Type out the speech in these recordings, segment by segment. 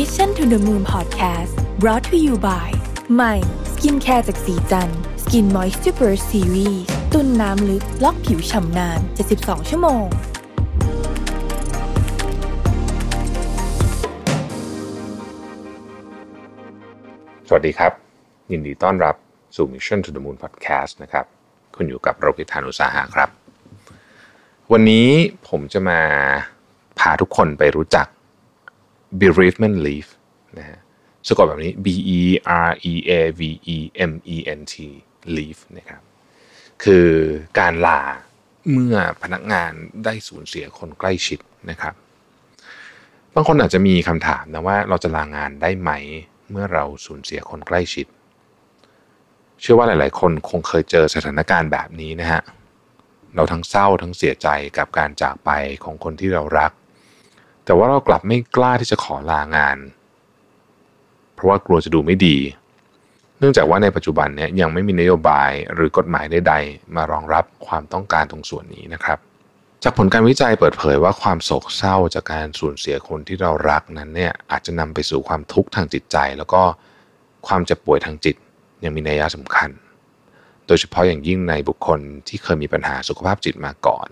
Mission to the Moon Podcast brought to you by ใหม่สกินแคร์จากศรีจันทร์ Skin Moisture Burst Series ตุนน้ำลึกล็อกผิวฉ่ำนาน 72 ชั่วโมง สวัสดีครับ ยินดีต้อนรับสู่ Mission to the Moon Podcast นะครับ คุณอยู่กับรวิศ หาญอุตสาหะครับ วันนี้ผมจะมาพาทุกคนไปรู้จัก bereavement leave นะฮะสะกดแบบนี้ b e r e a v e m e n t leave นะครับคือการลาเมื่อพนักงานได้สูญเสียคนใกล้ชิดนะครับบางคนอาจจะมีคำถามนะว่าเราจะลางานได้ไหม เมื่อเราสูญเสียคนใกล้ชิด เชื่อว่าหลาย ๆ คนคงเคยเจอสถานการณ์แบบนี้นะฮะเราทั้งเศร้าทั้งเสียใจกับการจากไปของคนที่เรารัก แต่ว่าเรากลับไม่กล้าที่จะขอลางาน เพราะว่ากลัวจะดูไม่ดี เนื่องจากว่าในปัจจุบันเนี่ยยังไม่มีนโยบายหรือกฎหมายใดๆมารองรับความต้องการตรงส่วนนี้นะครับ จากผลการวิจัยเปิดเผยว่าความโศกเศร้าจากการสูญเสียคนที่เรารักนั้นเนี่ยอาจจะนำไปสู่ความทุกข์ทางจิตใจ แล้วก็ความเจ็บป่วยทางจิตยังมีนัยยะสำคัญ โดยเฉพาะอย่างยิ่งในบุคคลที่เคยมีปัญหาสุขภาพจิตมาก่อน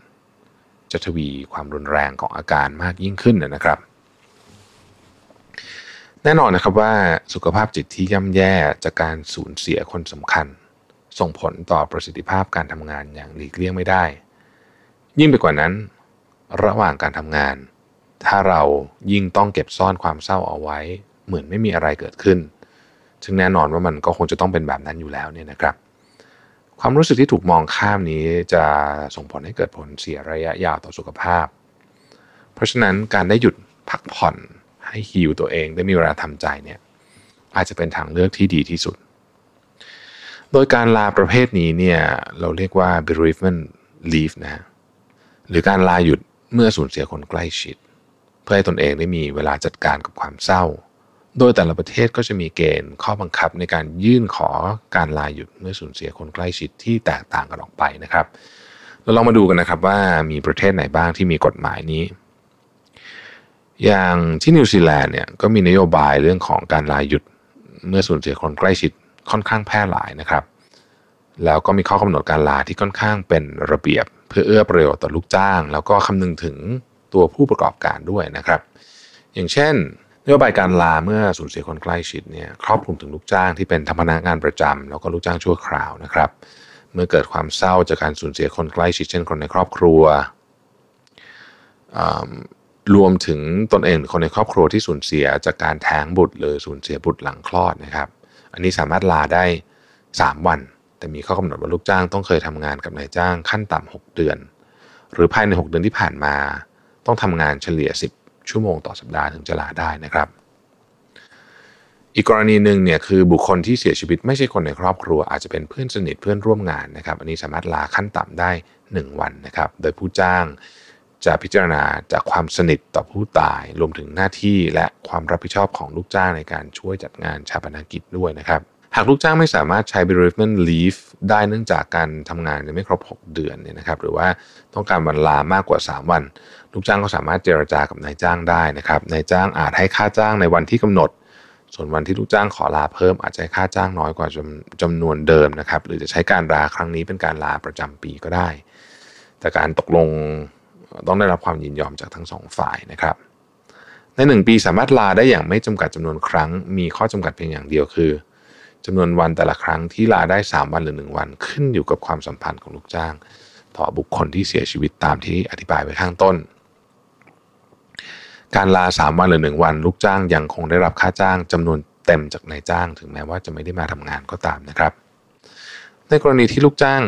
จะทวีความรุนแรงของอาการมากยิ่งขึ้นนะครับ แน่นอนนะครับว่าสุขภาพจิตที่ย่ำแย่จากการสูญเสียคนสำคัญ ส่งผลต่อประสิทธิภาพการทำงานอย่างหลีกเลี่ยงไม่ได้ ยิ่งไปกว่านั้น ระหว่างการทำงาน ถ้าเรายิ่งต้องเก็บซ่อนความเศร้าเอาไว้ เหมือนไม่มีอะไรเกิดขึ้น ซึ่งแน่นอนว่ามันก็คงจะต้องเป็นแบบนั้นอยู่แล้วเนี่ยนะครับ ความรู้สึกที่ถูกมองข้ามนี้จะส่งผลให้เกิดผลเสียระยะยาวต่อสุขภาพ เพราะฉะนั้นการได้หยุดพักผ่อนให้ฮิวตัวเองได้มีเวลาทำใจเนี่ยอาจจะเป็นทางเลือกที่ดีที่สุด โดยการลาประเภทนี้เนี่ยเราเรียกว่า bereavement leave นะฮะหรือการลาหยุดเมื่อสูญเสียคนใกล้ชิด เพื่อให้ตนเองได้มีเวลาจัดการกับความเศร้า โดยแต่ละประเทศก็จะมีเกณฑ์ข้อบังคับในการยื่นขอการลาหยุดเมื่อสูญเสียคนใกล้ชิดที่แตกต่างกันออกไปนะครับ เราลองมาดูกันนะครับว่ามีประเทศไหนบ้างที่มีกฎหมายนี้ อย่างที่นิวซีแลนด์เนี่ยก็มีนโยบายเรื่องของการลาหยุดเมื่อสูญเสียคนใกล้ชิดค่อนข้างแพร่หลายนะครับ แล้วก็มีข้อกำหนดการลาที่ค่อนข้างเป็นระเบียบ เพื่อเอื้อประโยชน์ต่อลูกจ้าง แล้วก็คำนึงถึงตัวผู้ประกอบการด้วยนะครับ อย่างเช่น นโยบายการลาเมื่อสูญเสียคนใกล้ชิดเนี่ยครอบคลุมถึงลูกจ้างที่เป็นพนักงานประจำแล้วก็ลูกจ้างชั่วคราวนะครับ เมื่อเกิดความเศร้าจากการสูญเสียคนใกล้ชิด เช่นคนในครอบครัวรวมถึงตนเองหรือคนในครอบครัวที่สูญเสียจากการแท้งบุตร หรือสูญเสียบุตรหลังคลอดนะครับ อันนี้สามารถลาได้ 3 วัน แต่มีข้อกำหนดว่าลูกจ้างต้องเคยทำงานกับนายจ้างขั้นต่ำ6เดือน หรือภายใน 6 เดือนที่ผ่านมา ต้องทำงานเฉลี่ย 10 ชั่วโมงต่อสัปดาห์ถึงจะลาได้นะครับ อีกกรณีหนึ่งเนี่ยคือบุคคลที่เสียชีวิตไม่ใช่คนในครอบครัว อาจจะเป็นเพื่อนสนิทเพื่อนร่วมงานนะครับ อันนี้สามารถลาขั้นต่ำได้ 1 วันนะครับ โดยผู้จ้างจะพิจารณาจากความสนิทต่อผู้ตาย รวมถึงหน้าที่และความรับผิดชอบของลูกจ้างในการช่วยจัดงานชาปนกิจด้วยนะครับ หากลูกจ้างไม่สามารถใช้ bereavement leave ได้เนื่องจากการทำงานยังไม่ครบ 6 เดือนเนี่ยนะครับ หรือว่าต้องการวันลามากกว่า 3 วัน ลูกจ้างก็สามารถเจรจากับนายจ้างได้นะครับนายจ้างอาจให้ค่าจ้างในวันที่กำหนด ส่วนวันที่ลูกจ้างขอลาเพิ่มอาจจะให้ค่าจ้างน้อยกว่าจำจำนวนเดิมนะครับ หรือจะใช้การลาครั้งนี้เป็นการลาประจำปีก็ได้ แต่การตกลงต้องได้รับความยินยอมจากทั้งสองฝ่ายนะครับ ในหนึ่งปีสามารถลาได้อย่างไม่จำกัดจำนวนครั้ง มีข้อจำกัดเพียงอย่างเดียวคือ จำนวนวันแต่ละครั้งที่ลาได้ 3 วันหรือ 1 วันขึ้นอยู่กับความสัมพันธ์ของลูกจ้าง ต่อบุคคลที่เสียชีวิตตามที่อธิบายไว้ข้างต้น การลา 3 วันหรือ 1 วัน ลูกจ้างยังคงได้รับค่าจ้างจำนวนเต็มจากนายจ้าง ถึงแม้ว่าจะไม่ได้มาทำงานก็ตามนะครับ ในกรณีที่ลูกจ้าง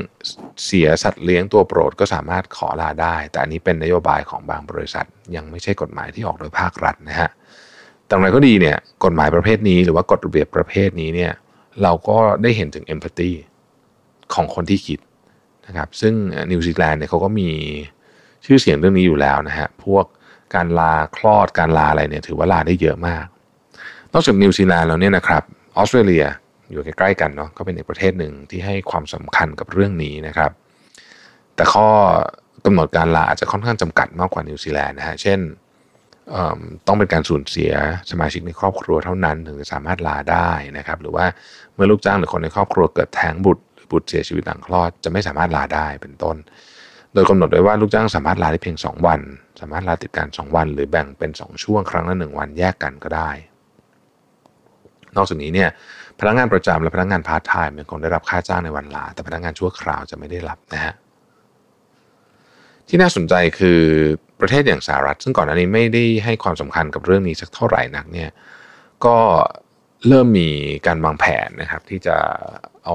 เสียสัตว์เลี้ยงตัวโปรดก็สามารถขอลาได้ แต่อันนี้เป็นนโยบายของบางบริษัท ยังไม่ใช่กฎหมายที่ออกโดยภาครัฐนะฮะแต่อย่างไรก็ดีเนี่ยกฎหมายประเภทนี้หรือว่ากฎระเบียบประเภทนี้เนี่ย เราก็ได้เห็นถึง empathy ของคนที่คิดนะครับ ซึ่งนิวซีแลนด์เนี่ยเขาก็มีชื่อเสียงเรื่องนี้อยู่แล้วนะฮะ พวกการลาคลอดการลาอะไรเนี่ยถือว่าลาได้เยอะมาก นอกจากนิวซีแลนด์แล้วเนี่ยนะครับออสเตรเลียอยู่ใกล้ๆกันเนาะก็เป็นอีกประเทศหนึ่งที่ให้ความสำคัญกับเรื่องนี้นะครับ แต่ข้อกำหนดการลาอาจจะค่อนข้างจำกัดมากกว่านิวซีแลนด์นะฮะ เช่น ต้องเป็นการสูญเสียสมาชิกในครอบครัวเท่านั้นถึงจะสามารถลาได้นะครับ หรือว่าเมื่อลูกจ้างหรือคนในครอบครัวเกิดแท้งบุตรหรือบุตรเสียชีวิตหลังคลอดจะไม่สามารถลาได้เป็นต้น โดยกำหนดไว้ว่าลูกจ้างสามารถลาได้เพียง 2 วัน สามารถลาติดกัน2วัน หรือแบ่งเป็น 2 ช่วงครั้งละหนึ่งวันแยกกันก็ได้ นอกจากนี้เนี่ยพนักงานประจำและพนักงานพาร์ทไทม์ยังคงได้รับค่าจ้างในวันลา แต่พนักงานชั่วคราวจะไม่ได้รับนะฮะที่น่าสนใจคือประเทศอย่างสหรัฐ ซึ่งก่อนหน้านี้ไม่ได้ให้ความสำคัญกับเรื่องนี้สักเท่าไหร่นักเนี่ยก็เริ่มมีการวางแผนนะครับ ที่จะเอา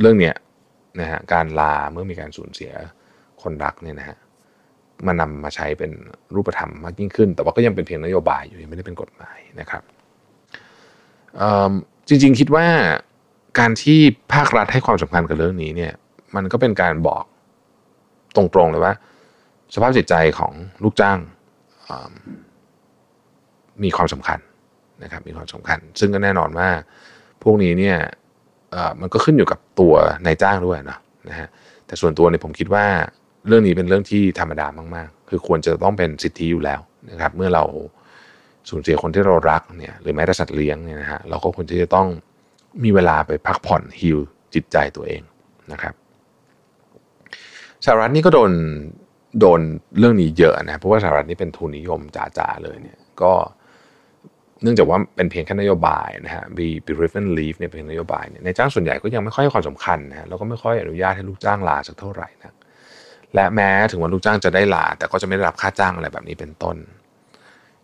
เรื่องเนี้ยนะฮะการลาเมื่อมีการสูญเสียคนรักเนี่ยนะฮะมานำมาใช้เป็นรูปธรรมมากยิ่งขึ้น แต่ว่าก็ยังเป็นเพียงนโยบายอยู่ยังไม่ได้เป็นกฎหมายนะครับจริงๆคิดว่าการที่ภาครัฐให้ความสำคัญกับเรื่องนี้เนี่ย มันก็เป็นการบอกตรงๆเลยว่า สภาพจิตใจของลูกจ้างมีความสำคัญนะครับ มีความสำคัญ ซึ่งก็แน่นอนว่าพวกนี้เนี่ยมันก็ขึ้นอยู่กับตัวนายจ้างด้วยนะนะฮะแต่ส่วนตัวเนี่ยผมคิดว่าเรื่องนี้เป็นเรื่องที่ธรรมดามาก ๆ คือควรจะต้องเป็นสิทธิอยู่แล้วนะครับ เมื่อเราสูญเสียคนที่เรารักเนี่ยหรือแม้แต่สัตว์เลี้ยงเนี่ยนะฮะเราก็ควรที่จะต้องมีเวลาไปพักผ่อนฮิลจิตใจตัวเองนะครับสหรัฐนี่ก็โดน โดนเรื่องนี้เยอะนะเพราะว่าสหรัฐนี่เป็นทุนนิยมจ๋าๆเลยเนี่ยก็เนื่องจากว่าเป็นเพียงแค่นโยบายนะฮะ be be driven leave เนี่ยเป็นนโยบายเนี่ยในจ้างส่วนใหญ่ก็ยังไม่ค่อยให้ความสำคัญนะฮะแล้วก็ไม่ค่อยอนุญาตให้ลูกจ้างลาสักเท่าไหร่นะและแม้ถึงวันลูกจ้างจะได้ลา แต่ก็จะไม่ได้รับค่าจ้างอะไรแบบนี้เป็นต้น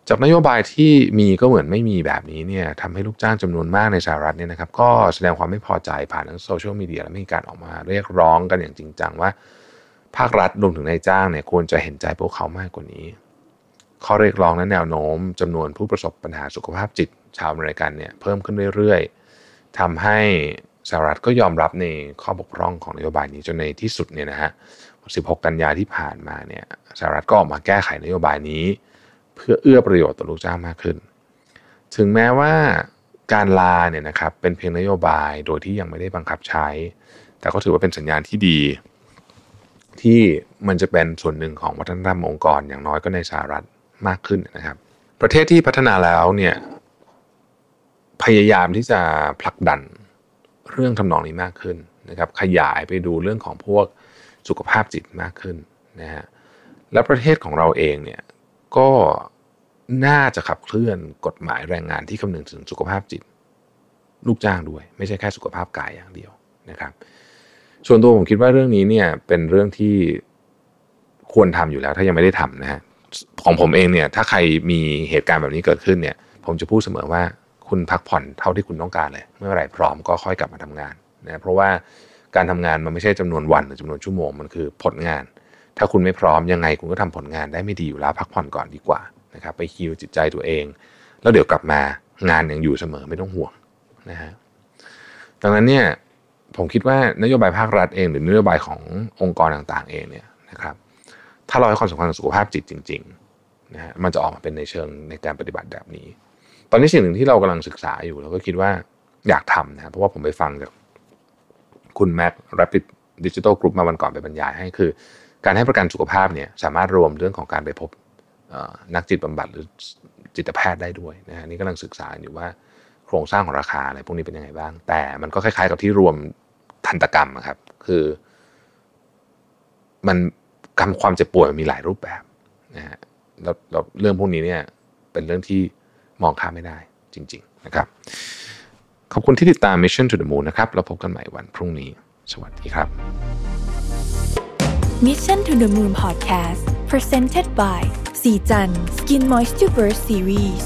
จากนโยบายที่มีก็เหมือนไม่มีแบบนี้เนี่ยทำให้ลูกจ้างจำนวนมากในสหรัฐเนี่ยนะครับก็แสดงความไม่พอใจผ่านทางโซเชียลมีเดียและมีการออกมาเรียกร้องกันอย่างจริงจังว่า ภาครัฐรวมถึงนายจ้างเนี่ยควรจะเห็นใจพวกเขามากกว่านี้ ข้อเรียกร้องและแนวโน้มจำนวนผู้ประสบปัญหาสุขภาพจิตชาวอเมริกันเนี่ยเพิ่มขึ้นเรื่อยๆทำให้สหรัฐก็ยอมรับในข้อบกพร่องของนโยบายนี้จนในที่สุดเนี่ยนะฮะ 16 กันยาที่ผ่านมาเนี่ยสหรัฐก็ออกมาแก้ไขนโยบายนี้ เพื่อเอื้อประโยชน์ต่อลูกจ้างมากขึ้น ถึงแม้ว่าการลาเนี่ยนะครับเป็นเพียงนโยบายโดยที่ยังไม่ได้บังคับใช้ แต่ก็ถือว่าเป็นสัญญาณที่ดี ที่มันจะเป็นส่วนหนึ่งของวัฒนธรรมองค์กรอย่างน้อยก็ในสหรัฐมากขึ้นนะครับ ประเทศที่พัฒนาแล้วเนี่ยพยายามที่จะผลักดันเรื่องทำนองนี้มากขึ้นนะครับ ขยายไปดูเรื่องของพวกสุขภาพจิตมากขึ้นนะฮะและประเทศของเราเองเนี่ยก็น่าจะขับเคลื่อนกฎหมายแรงงานที่คำนึงถึงสุขภาพจิต ลูกจ้างด้วย ไม่ใช่แค่สุขภาพกายอย่างเดียวนะครับ ส่วนตัวผมคิดว่าเรื่องนี้เนี่ยเป็นเรื่องที่ควรทำอยู่แล้ว ถ้ายังไม่ได้ทำนะฮะของผมเองเนี่ยถ้าใครมีเหตุการณ์แบบนี้เกิดขึ้นเนี่ย ผมจะพูดเสมอว่าคุณพักผ่อนเท่าที่คุณต้องการเลย เมื่อไหร่พร้อมก็ค่อยกลับมาทำงานนะเพราะว่าการทำงานมันไม่ใช่จำนวนวันหรือจำนวนชั่วโมงมันคือผลงาน ถ้าคุณไม่พร้อมยังไงคุณก็ทำผลงานได้ไม่ดีอยู่แล้วพักผ่อนก่อนดีกว่านะครับไปฮิวจิตใจตัวเอง แล้วเดี๋ยวกลับมางานยังอยู่เสมอไม่ต้องห่วงนะฮะดังนั้นเนี่ย ผมคิดว่านโยบายภาครัฐเอง หรือนโยบายขององค์กรต่างๆ เองเนี่ยนะครับ ถ้าเราให้ความสำคัญกับสุขภาพจิตจริงๆนะฮะมันจะออกมาเป็นในเชิงในการปฏิบัติแบบนี้ ตอนนี้สิ่งหนึ่งที่เรากำลังศึกษาอยู่เราก็คิดว่าอยากทำนะเพราะว่าผมไปฟังจากคุณแม็กแรปปิดดิจิทัลกรุ๊ปมาวันก่อนไปบรรยายให้คือ การให้ประกันสุขภาพเนี่ยสามารถรวมเรื่องของการไปพบนักจิตบำบัดหรือจิตแพทย์ได้ด้วยนะฮะนี่กำลังศึกษาอยู่ว่า ครงสร้างของราคาอะไรพวกนี้เป็นยังไงบ้าง แต่มันก็คล้าย ๆ กับที่รวมทันตกรรมครับ คือ มันกรรมความเจ็บป่วยมันมีหลายรูปแบบนะฮะแล้วเรื่องพวกนี้เนี่ย เป็นเรื่องที่มองข้ามไม่ได้จริง ๆ นะครับ ขอบคุณที่ติดตาม Mission to the Moon นะครับ เราพบกันใหม่วันพรุ่งนี้ สวัสดีครับ Mission to the Moon Podcast Presented by สีจัน Skin Moisture Burst Series